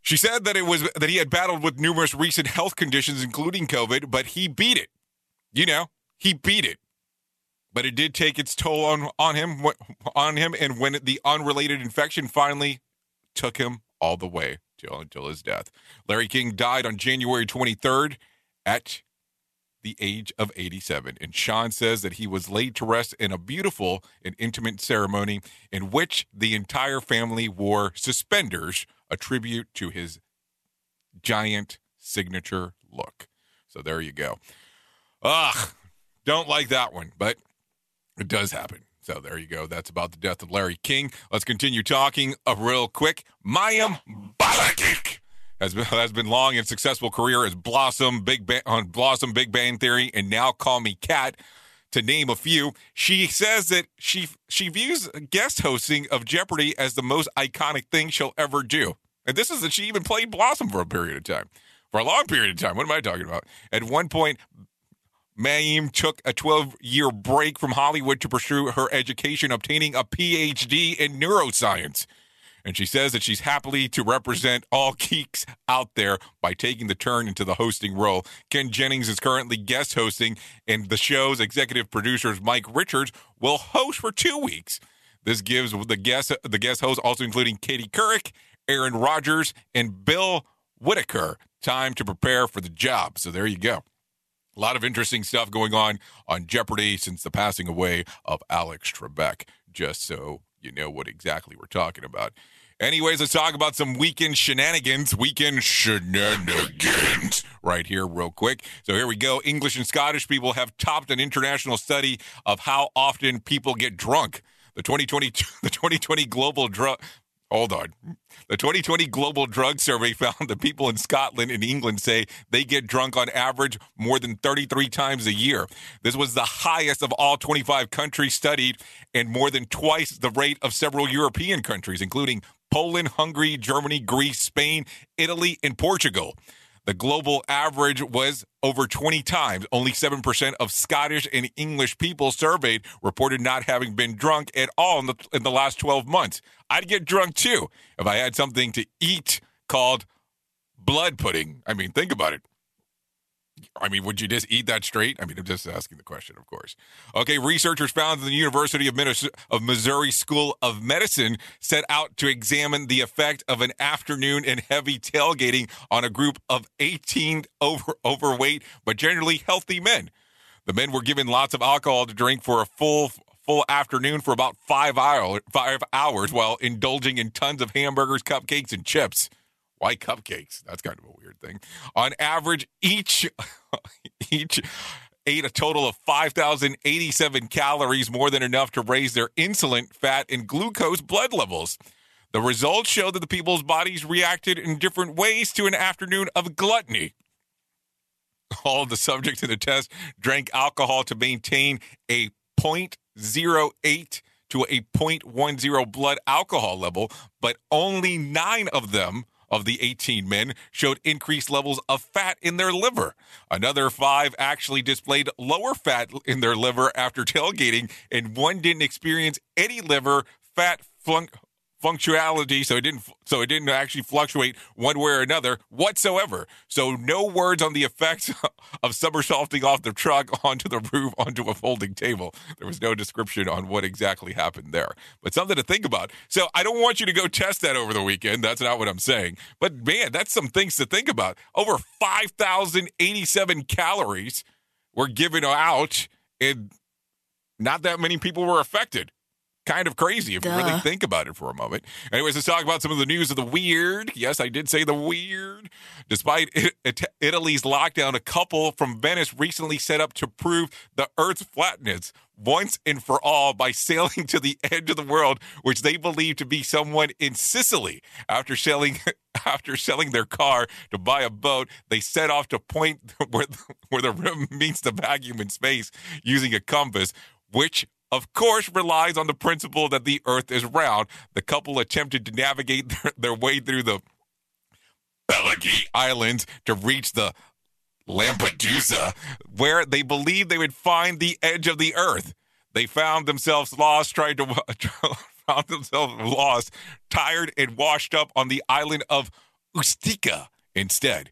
She said that it was that he had battled with numerous recent health conditions, including COVID, but he beat it. you know, he beat it. But it did take its toll on on him on him and when the unrelated infection finally took him all the way till until his death. Larry King died on January 23rd at the age of 87. And Shawn says that he was laid to rest in a beautiful and intimate ceremony in which the entire family wore suspenders, a tribute to his giant signature look. So there you go. Ugh, don't like that one, but it does happen. So there you go. That's about the death of Larry King. Let's continue talking uh, real quick. Mayim Bialik has been, has been long and successful career as Blossom, Big ba- on Blossom, Big Bang Theory, and now Call Me Kat, to name a few. She says that she she views guest hosting of Jeopardy as the most iconic thing she'll ever do. And this is that she even played Blossom for a period of time, for a long period of time. What am I talking about? At one point, Mayim took a 12 year break from Hollywood to pursue her education, obtaining a PhD in neuroscience. And she says that she's happily to represent all geeks out there by taking the turn into the hosting role. Ken Jennings is currently guest hosting, and the show's executive producers, Mike Richards, will host for two weeks. This gives the guest the guest hosts, also including Katie Couric, Aaron Rodgers, and Bill Whitaker, time to prepare for the job. So there you go. A lot of interesting stuff going on on Jeopardy since the passing away of Alex Trebek, just so you know what exactly we're talking about. Anyways, let's talk about some weekend shenanigans. Weekend shenanigans right here, real quick. So here we go. English and Scottish people have topped an international study of how often people get drunk. The 2020 [laughs] the 2020 global drug Hold on. The 2020 Global Drug Survey [laughs] found that people in Scotland and England say they get drunk on average more than 33 times a year. This was the highest of all 25 countries studied and more than twice the rate of several European countries, including Poland, Hungary, Germany, Greece, Spain, Italy, and Portugal. The global average was over 20 times. Only 7% of Scottish and English people surveyed reported not having been drunk at all in the, in the last 12 months. I'd get drunk too if I had something to eat called blood pudding. I mean, think about it. I mean, would you just eat that straight? I mean, I'm just asking the question, of course. Okay, researchers found that the University of, Minnes- of Missouri School of Medicine set out to examine the effect of an afternoon and heavy tailgating on a group of 18 over- overweight but generally healthy men. The men were given lots of alcohol to drink for a full full afternoon for about five hour, five hours while indulging in tons of hamburgers, cupcakes, and chips. Why cupcakes? That's kind of a weird thing. On average, each [laughs] each ate a total of 5,087 calories, more than enough to raise their insulin, fat, and glucose blood levels. The results show that the people's bodies reacted in different ways to an afternoon of gluttony. All of the subjects in the test drank alcohol to maintain a 0.08 to a 0.10 blood alcohol level, but only nine of them of the 18 men showed increased levels of fat in their liver. Another five actually displayed lower fat in their liver after tailgating, and one didn't experience any liver fat flunk functionality so it didn't so it didn't actually fluctuate one way or another whatsoever. So no words on the effects [laughs] of somersaulting off the truck [laughs] onto the roof onto a folding table. There was no description on what exactly happened there. But something to think about. So i don't want you to go test that over the weekend. That's not what i'm saying. But man that's some things to think about. Over 5087 calories were given out and not that many people were affected kind of crazy if you really think about it for a moment. Anyways, let's talk about some of the news of the weird. Yes, I did say the weird. Despite [laughs] it, it- Italy's lockdown, a couple from Venice recently set up to prove the Earth's flatness once and for all by [laughs] sailing to the edge of the world, which they believe to be someone in Sicily. After selling [laughs] after selling their car to buy a boat, they set off to point where where the rim meets the vacuum in space using a compass, which of course relies on the principle that the earth is round. The couple attempted to navigate [laughs] their, their way through the Pelagi Islands to reach the Lampedusa, where they believed they would find the edge of the earth. They found themselves lost, tried to [laughs] found themselves lost, tired, and washed up on the island of Ustica instead.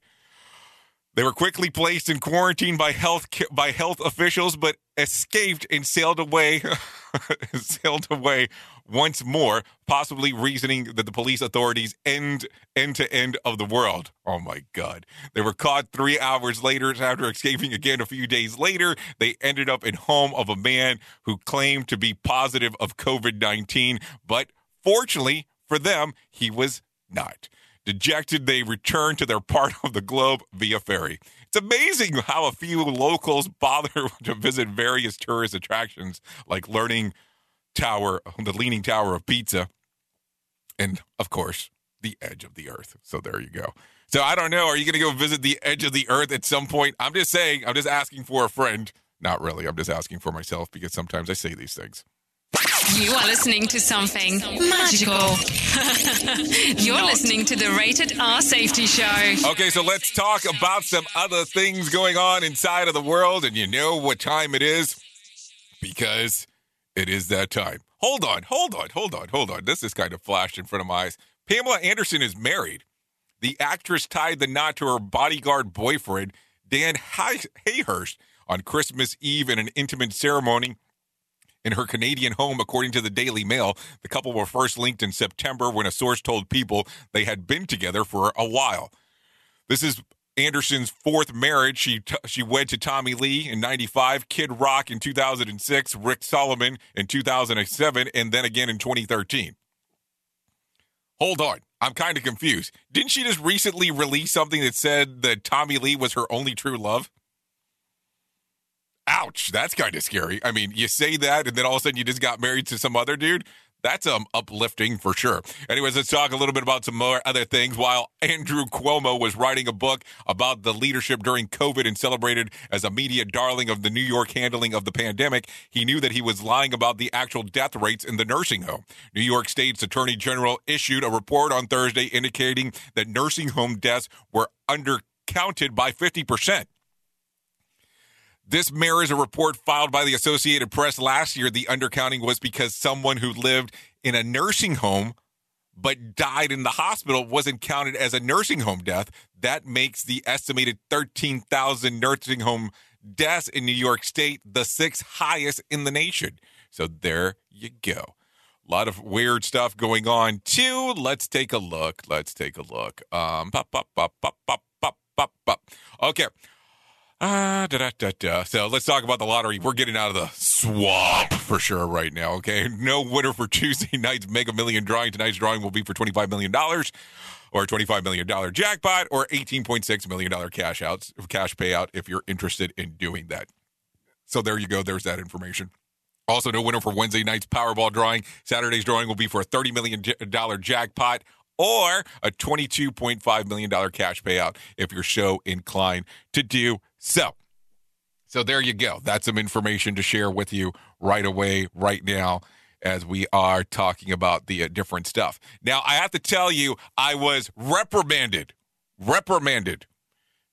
They were quickly placed in quarantine by health by health officials, but escaped and sailed away, [laughs] sailed away once more, possibly reasoning that the police authorities end end to end of the world. Oh my God! They were caught three hours later after escaping again a few days later. They ended up in home of a man who claimed to be positive of COVID nineteen, but fortunately for them, he was not. Dejected, they return to their part of the globe via ferry. It's amazing how a few locals bother [laughs] to visit various tourist attractions like Learning Tower, the Leaning Tower of Pizza, and of course, the edge of the earth. So there you go. So I don't know. Are you going to go visit the edge of the earth at some point? I'm just saying, I'm just asking for a friend. Not really. I'm just asking for myself because sometimes I say these things. You are listening to something magical. [laughs] You're listening to the Rated R Safety Show. Okay, so let's talk about some other things going on inside of the world. And you know what time it is? Because it is that time. Hold on, hold on, hold on, hold on. This is kind of flashed in front of my eyes. Pamela Anderson is married. The actress tied the knot to her bodyguard boyfriend, Dan Hayhurst, on Christmas Eve in an intimate ceremony in her Canadian home, according to the Daily Mail. The couple were first linked in September when a source told people they had been together for a while. This is Anderson's fourth marriage. She t- she wed to Tommy Lee in 95, Kid Rock in 2006, Rick Solomon in 2007, and then again in 2013. Hold on. I'm kind of confused. Didn't she just recently release something that said that Tommy Lee was her only true love? Ouch, that's kind of scary. I mean, you say that, and then all of a sudden you just got married to some other dude. That's um uplifting for sure. Anyways, let's talk a little bit about some more other things. While Andrew Cuomo was writing a book about the leadership during COVID and celebrated as a media darling of the New York handling of the pandemic, he knew that he was lying about the actual death rates in the nursing home. New York State's Attorney General issued a report on Thursday indicating that nursing home deaths were undercounted by 50 percent. This mirrors a report filed by the Associated Press last year. The undercounting was because someone who lived in a nursing home but died in the hospital wasn't counted as a nursing home death. That makes the estimated 13,000 nursing home deaths in New York State the sixth highest in the nation. So there you go. A lot of weird stuff going on too. Let's take a look. Let's take a look. Um, pop, pop, pop, pop, pop, pop, pop, pop. Okay. Ah, da, da, da, da. So let's talk about the lottery. We're getting out of the swamp for sure right now, okay? No winner for [laughs] Tuesday night's Mega Million drawing. Tonight's drawing will be for $25 million or $25 million jackpot or $18.6 million cash outs, cash payout if you're interested in doing that. So there you go. There's that information. Also, no winner for Wednesday night's Powerball drawing. Saturday's drawing will be for a $30 million jackpot or a $22.5 million cash payout if you're so inclined to do so. So there you go. That's some information to share with you right away, right now, as we are talking about the uh, different stuff. Now, I have to tell you, I was reprimanded, reprimanded,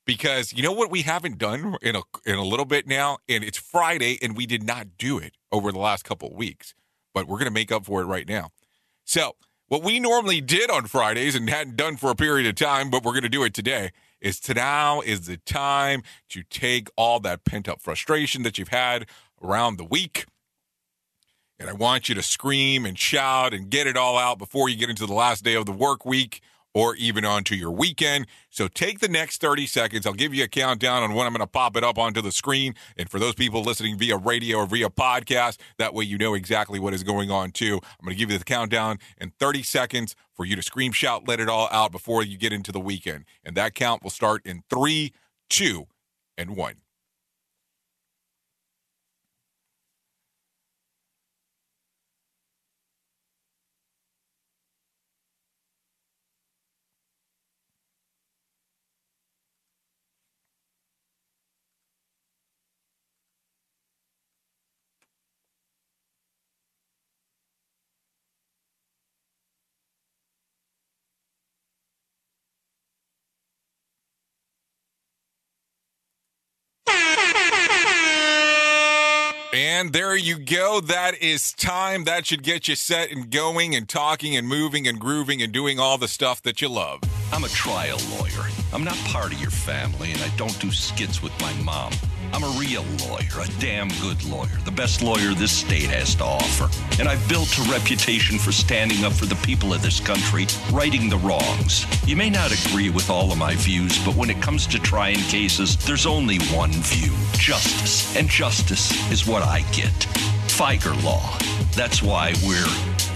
because you know what we haven't done in a in a little bit now, and it's Friday, and we did not do it over the last couple of weeks, but we're going to make up for it right now. So what we normally did on Fridays and hadn't done for a period of time, but we're going to do it today, is now is the time to take all that pent up frustration that you've had around the week. And I want you to scream and shout and get it all out before you get into the last day of the work week or even onto your weekend. So take the next 30 seconds. I'll give you a countdown on when I'm going to pop it up onto the screen. And for those people listening via radio or via podcast, that way you know exactly what is going on too. I'm going to give you the countdown in 30 seconds for you to scream, shout, let it all out before you get into the weekend. And that count will start in three, two, and one. And there you go. That is time. That should get you set and going and talking and moving and grooving and doing all the stuff that you love. I'm a trial lawyer. I'm not part of your family, and I don't do skits with my mom. I'm a real lawyer, a damn good lawyer, the best lawyer this state has to offer. And I've built a reputation for standing up for the people of this country, righting the wrongs. You may not agree with all of my views, but when it comes to trying cases, there's only one view justice. And justice is what I get. Fieger Law. That's why we're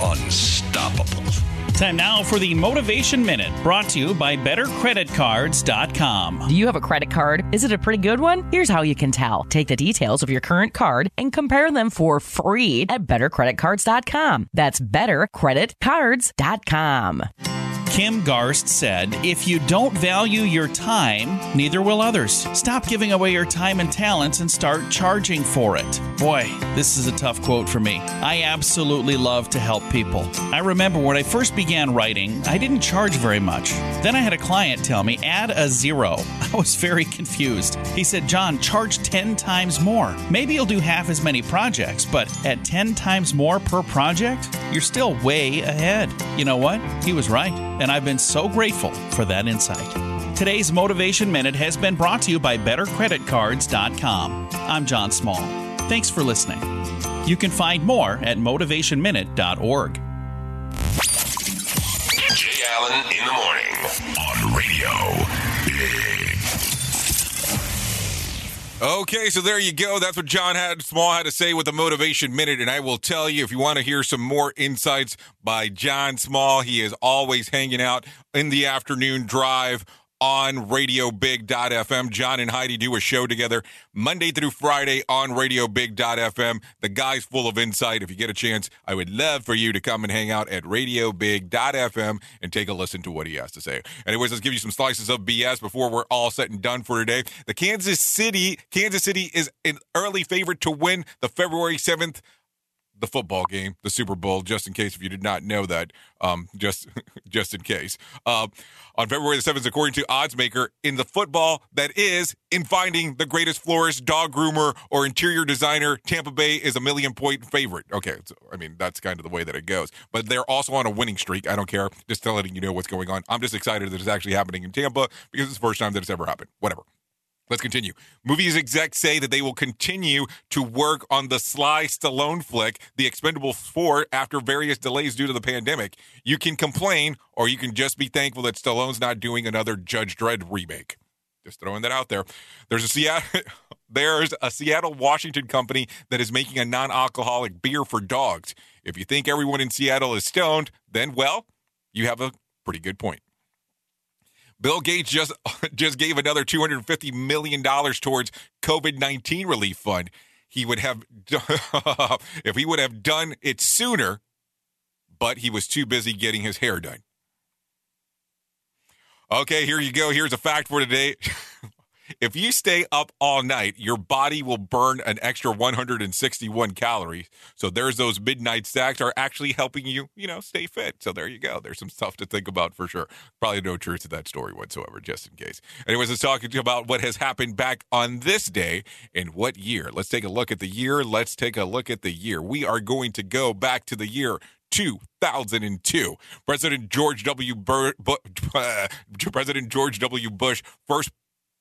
unstoppable. Time now for the Motivation Minute, brought to you by BetterCreditCards.com. Do you have a credit card? Is it a pretty good one? Here's how you can tell. Take the details of your current card and compare them for free at BetterCreditCards.com. That's BetterCreditCards.com. Kim Garst said, If you don't value your time, neither will others. Stop giving away your time and talents and start charging for it. Boy, this is a tough quote for me. I absolutely love to help people. I remember when I first began writing, I didn't charge very much. Then I had a client tell me, add a zero. [laughs] I was very confused. He said, John, charge 10 times more. Maybe you'll do half as many projects, but at 10 times more per project, you're still way ahead. You know what? He was right and I've been so grateful for that insight. Today's Motivation Minute has been brought to you by BetterCreditCards.com. I'm John Small. Thanks for listening. You can find more at motivationminute.org. Jay Allen in the morning on Radio Big. Okay, so there you go. That's what John had Small had to say with the motivation minute, and I will tell you if you want to hear some more insights by John Small, he is always hanging out in the afternoon drive on Radio radiobig.fm. John and Heidi do a show together Monday through Friday on Radio radiobig.fm. The guy's full of insight. If you get a chance, I would love for you to come and hang out at Radio radiobig.fm and take a listen to what he has to say. Anyways, let's give you some slices of BS before we're all set and done for today. The Kansas City, Kansas City is an early favorite to win the February 7th the football game, the Super Bowl, just in case if you did not know that, um, just [laughs] just in case. Uh, on February the 7th, according to Oddsmaker, in the football that is in finding the greatest florist, dog groomer, or interior designer, Tampa Bay is a million point favorite. Okay, so, I mean, that's kind of the way that it goes. But they're also on a winning streak. I don't care. Just letting you know what's going on. I'm just excited that it's actually happening in Tampa because it's the first time that it's ever happened. Whatever. Let's continue. Movies execs say that they will continue to work on the Sly Stallone flick, The Expendables 4, after various delays due to the pandemic. You can complain, or you can just be thankful that Stallone's not doing another Judge Dredd remake. Just throwing that out there. There's a Seattle. [laughs] There's a Seattle, Washington company that is making a non alcoholic beer for dogs. If you think everyone in Seattle is stoned, then, well, you have a pretty good point. Bill Gates just [laughs] just gave another 250 million dollars towards COVID-19 relief fund. He would have [laughs] if he would have done it sooner, but he was too busy getting his hair done. Okay, here you go. Here's a fact for today. [laughs] if you stay up all night, your body will burn an extra 161 calories. So there's those midnight snacks are actually helping you, you know, stay fit. So there you go. There's some stuff to think about for sure. Probably no truth to that story whatsoever, just in case. Anyways, let's talk about what has happened back on this day in what year. Let's take a look at the year. Let's take a look at the year. We are going to go back to the year 2002. President George W. Bur- Bu- uh, [laughs] President George W. Bush first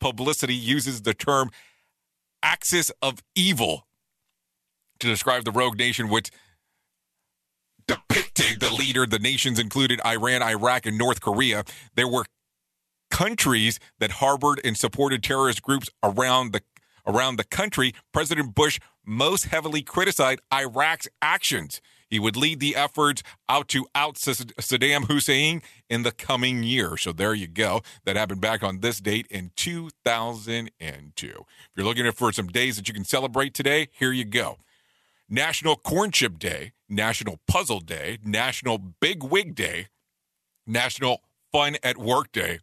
publicity uses the term axis of evil to describe the rogue nation which depicted the leader the nations included Iran, Iraq and North Korea. There were countries that harbored and supported terrorist groups around the around the country. President Bush most heavily criticized Iraq's actions. He would lead the efforts out to out Saddam Hussein in the coming year. So there you go. That happened back on this date in 2002. If you're looking for some days that you can celebrate today, here you go. National Corn Chip Day, National Puzzle Day, National Big Wig Day, National Fun at Work Day.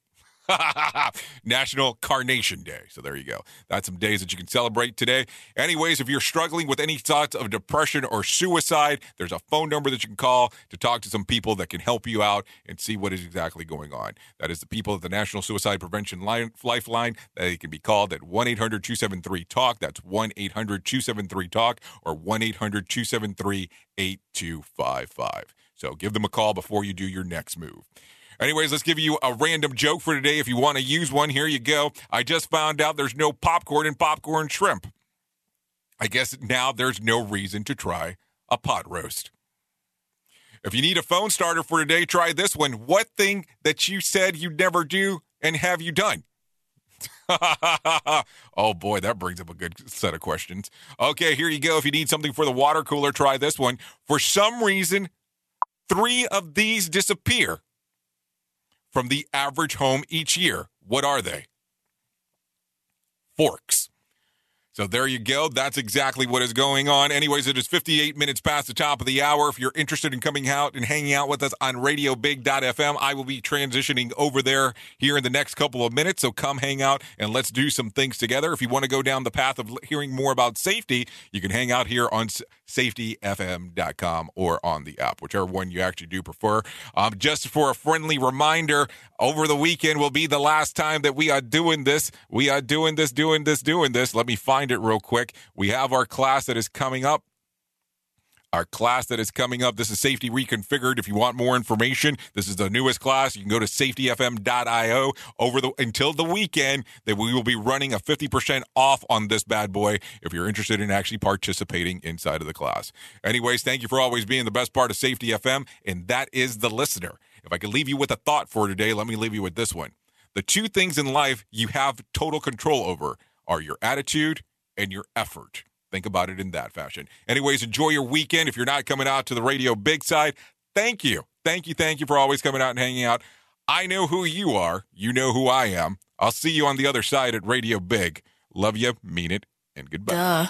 [laughs] National Carnation Day. So there you go. That's some days that you can celebrate today. Anyways, if you're struggling with any thoughts of depression or suicide, there's a phone number that you can call to talk to some people that can help you out and see what is exactly going on. That is the people at the National Suicide Prevention Line, Lifeline. They can be called at 1 800 273 TALK. That's 1 800 273 TALK or 1 800 273 8255. So give them a call before you do your next move. Anyways, let's give you a random joke for today. If you want to use one, here you go. I just found out there's no popcorn in popcorn shrimp. I guess now there's no reason to try a pot roast. If you need a phone starter for today, try this one. What thing that you said you'd never do and have you done? [laughs] oh boy, that brings up a good set of questions. Okay, here you go. If you need something for the water cooler, try this one. For some reason, three of these disappear from the average home each year. What are they? Forks. So there you go. That's exactly what is going on. Anyways, it is 58 minutes past the top of the hour. If you're interested in coming out and hanging out with us on radiobig.fm, I will be transitioning over there here in the next couple of minutes. So come hang out and let's do some things together. If you want to go down the path of hearing more about safety, you can hang out here on safetyfm.com or on the app, whichever one you actually do prefer. Um, just for a friendly reminder, over the weekend will be the last time that we are doing this. We are doing this, doing this, doing this. Let me find it real quick. We have our class that is coming up. Our class that is coming up. This is Safety Reconfigured. If you want more information, this is the newest class. You can go to safetyfm.io over the until the weekend that we will be running a 50% off on this bad boy if you're interested in actually participating inside of the class. Anyways, thank you for always being the best part of Safety FM, and that is the listener. If I could leave you with a thought for today, let me leave you with this one. The two things in life you have total control over are your attitude and your effort. Think about it in that fashion. Anyways, enjoy your weekend. If you're not coming out to the radio big side, thank you. Thank you. Thank you for always coming out and hanging out. I know who you are. You know who I am. I'll see you on the other side at Radio Big. Love you, mean it, and goodbye.